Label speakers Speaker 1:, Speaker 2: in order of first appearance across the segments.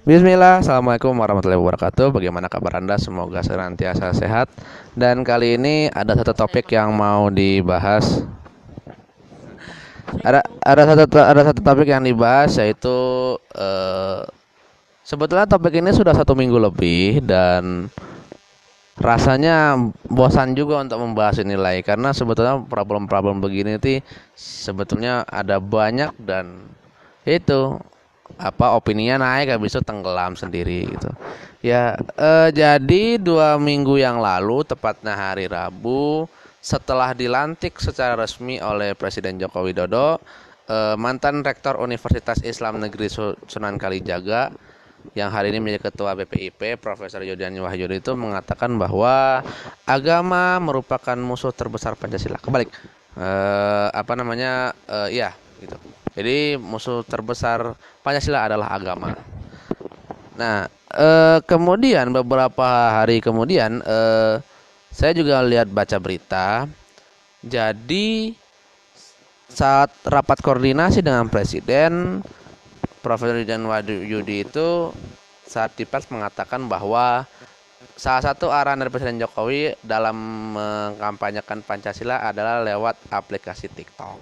Speaker 1: Bismillah, Assalamualaikum warahmatullahi wabarakatuh. Bagaimana kabar Anda? Semoga senantiasa sehat. Dan kali ini ada satu topik yang mau dibahas. Ada ada satu ada satu topik yang dibahas yaitu eh, Sebetulnya topik ini sudah satu minggu lebih Dan rasanya bosan juga untuk membahas ini lagi. Karena sebetulnya problem-problem begini itu Sebetulnya ada banyak dan itu apa opininya naik habis itu tenggelam sendiri gitu. Ya eh, jadi dua minggu yang lalu tepatnya hari Rabu setelah dilantik secara resmi oleh Presiden Joko Widodo eh, mantan rektor Universitas Islam Negeri Sunan Kalijaga yang hari ini menjadi ketua BPIP Profesor Yodian Wahyudi itu mengatakan bahwa agama merupakan musuh terbesar Pancasila. Kebalik. Eh, apa namanya eh, ya jadi musuh terbesar Pancasila adalah agama. Nah, eh, kemudian beberapa hari kemudian eh, saya juga lihat baca berita. Jadi saat rapat koordinasi dengan presiden, Profesor Ridwan Yudi itu saat di pers mengatakan bahwa salah satu arahan dari Presiden Jokowi dalam mengkampanyekan Pancasila adalah lewat aplikasi TikTok.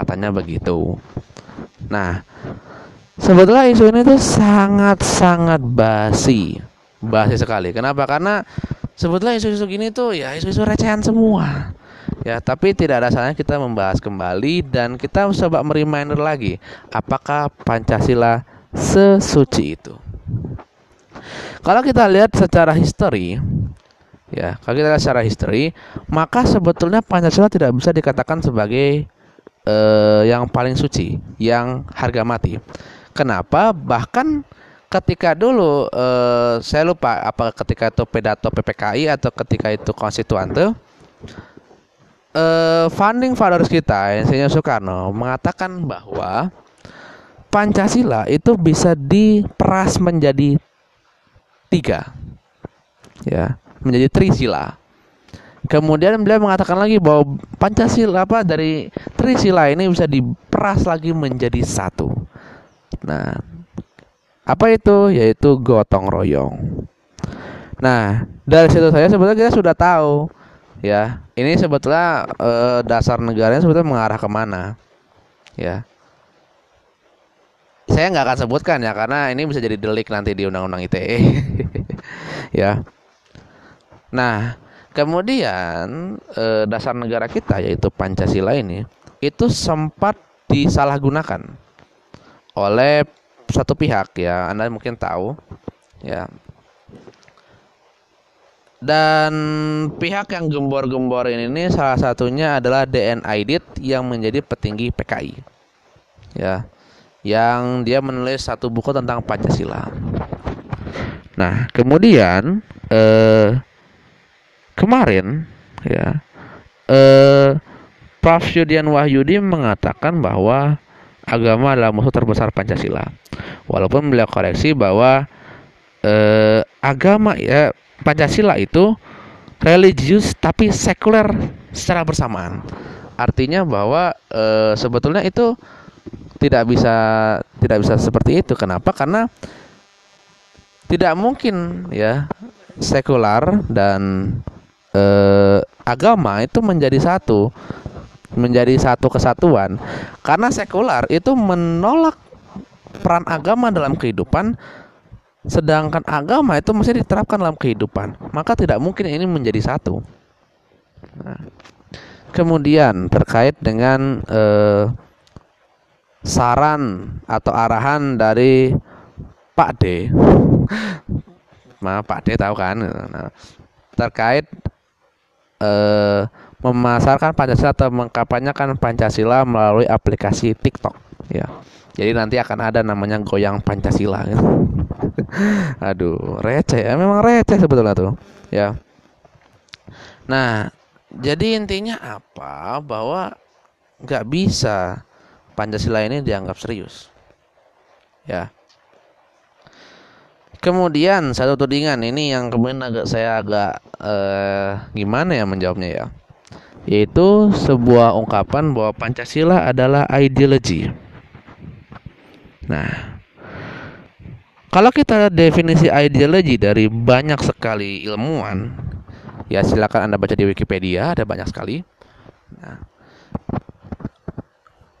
Speaker 1: Katanya begitu. Nah, sebetulnya isu ini tuh sangat-sangat basi. Basi sekali. Kenapa? Karena sebetulnya isu-isu gini tuh ya isu-isu recehan semua. Ya, tapi tidak ada salahnya kita membahas kembali dan kita coba mereminder lagi apakah Pancasila sesuci itu. Kalau kita lihat secara history, ya, kalau kita lihat secara history, maka sebetulnya Pancasila tidak bisa dikatakan sebagai eh, yang paling suci, yang harga mati. Kenapa? Bahkan ketika dulu eh, saya lupa apa ketika itu pidato PPKI atau ketika itu konstituante eh, founding fathers kita Insinyur Soekarno mengatakan bahwa Pancasila itu bisa diperas menjadi tiga ya menjadi trisila Kemudian beliau mengatakan lagi bahwa Pancasila apa dari Trisila ini bisa diperas lagi menjadi satu. Nah, apa itu? Yaitu gotong royong. Nah, dari situ saya sebetulnya kita sudah tahu ya. Ini sebetulnya eh, dasar negaranya sebetulnya mengarah ke mana, ya. Saya nggak akan sebutkan ya karena ini bisa jadi delik nanti di undang-undang ITE, ya. Nah, Kemudian eh, dasar negara kita yaitu Pancasila ini itu sempat disalahgunakan oleh satu pihak ya. Anda mungkin tahu ya. Dan pihak yang gembor-gembor ini salah satunya adalah DN Aidit yang menjadi petinggi PKI ya yang dia menulis satu buku tentang Pancasila. Nah kemudian eh, kemarin ya eh, Prof Yudian Wahyudi mengatakan bahwa agama adalah musuh terbesar Pancasila. Walaupun beliau koreksi bahwa eh, agama ya Pancasila itu religius tapi sekuler secara bersamaan. Artinya bahwa e, sebetulnya itu tidak bisa tidak bisa seperti itu. Kenapa? Karena tidak mungkin ya sekular dan eh, agama itu menjadi satu, menjadi satu kesatuan. Karena sekular itu menolak peran agama dalam kehidupan, sedangkan agama itu mesti diterapkan dalam kehidupan. Maka tidak mungkin ini menjadi satu. Nah, kemudian terkait dengan eh, saran atau arahan dari Pak D. Maaf Pak D tahu kan? Nah, terkait eh, memasarkan Pancasila atau mengkampanyekan Pancasila melalui aplikasi TikTok ya. Jadi nanti akan ada namanya goyang Pancasila gitu. Aduh, receh. Ya, memang receh sebetulnya tuh. Ya. Nah, jadi intinya apa? Bahwa nggak bisa Pancasila ini dianggap serius. Ya. Kemudian satu tudingan ini yang kemudian agak saya agak eh, gimana ya menjawabnya ya, yaitu sebuah ungkapan bahwa Pancasila adalah ideologi. Nah, kalau kita definisi ideologi dari banyak sekali ilmuwan, ya silakan Anda baca di Wikipedia, ada banyak sekali. Nah,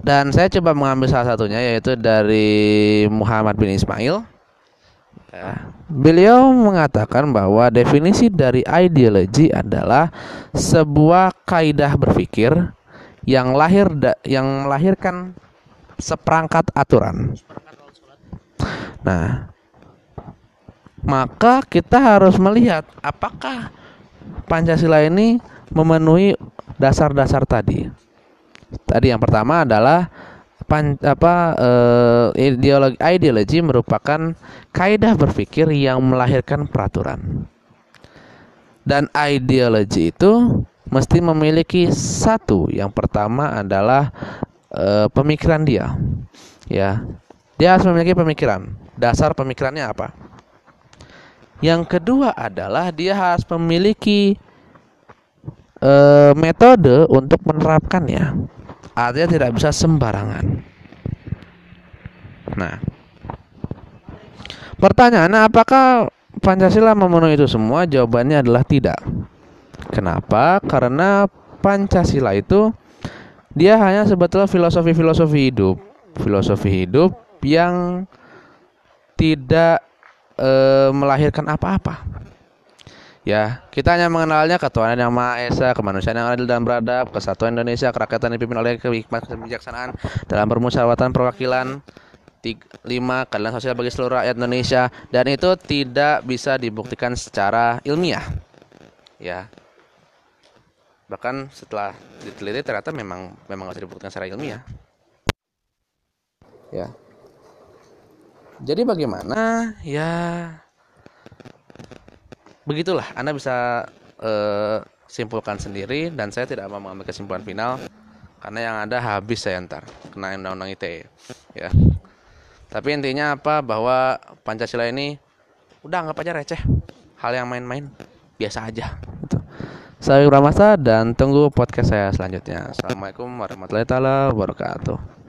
Speaker 1: dan saya coba mengambil salah satunya yaitu dari Muhammad bin Ismail. Beliau mengatakan bahwa definisi dari ideologi adalah sebuah kaidah berpikir yang lahir yang melahirkan seperangkat aturan. Nah, maka kita harus melihat apakah Pancasila ini memenuhi dasar-dasar tadi. Tadi yang pertama adalah pan, apa uh, ideologi ideologi merupakan kaidah berpikir yang melahirkan peraturan. Dan ideologi itu mesti memiliki satu. Yang pertama adalah uh, pemikiran dia. Ya. Dia harus memiliki pemikiran. Dasar pemikirannya apa? Yang kedua adalah dia harus memiliki e, metode untuk menerapkannya. Artinya tidak bisa sembarangan. Nah, pertanyaannya apakah Pancasila memenuhi itu semua? Jawabannya adalah tidak. Kenapa? Karena Pancasila itu dia hanya sebetulnya filosofi-filosofi hidup, filosofi hidup yang tidak e, melahirkan apa-apa. Ya, kita hanya mengenalnya ketuhanan yang Maha Esa, kemanusiaan yang adil dan beradab, kesatuan Indonesia, kerakyatan dipimpin oleh kehikmatan kebijaksanaan dalam permusyawaratan perwakilan. 5 keadilan sosial bagi seluruh rakyat Indonesia dan itu tidak bisa dibuktikan secara ilmiah. Ya. Bahkan setelah diteliti ternyata memang memang harus dibuktikan secara ilmiah. Ya. Jadi bagaimana? Ya begitulah Anda bisa uh, simpulkan sendiri dan saya tidak mau mengambil kesimpulan final karena yang ada habis saya ntar kena undang-undang ITE ya. Tapi intinya apa bahwa Pancasila ini udah anggap aja receh, hal yang main-main, biasa aja gitu. Saya Ramasa dan tunggu podcast saya selanjutnya. Assalamualaikum warahmatullahi wabarakatuh.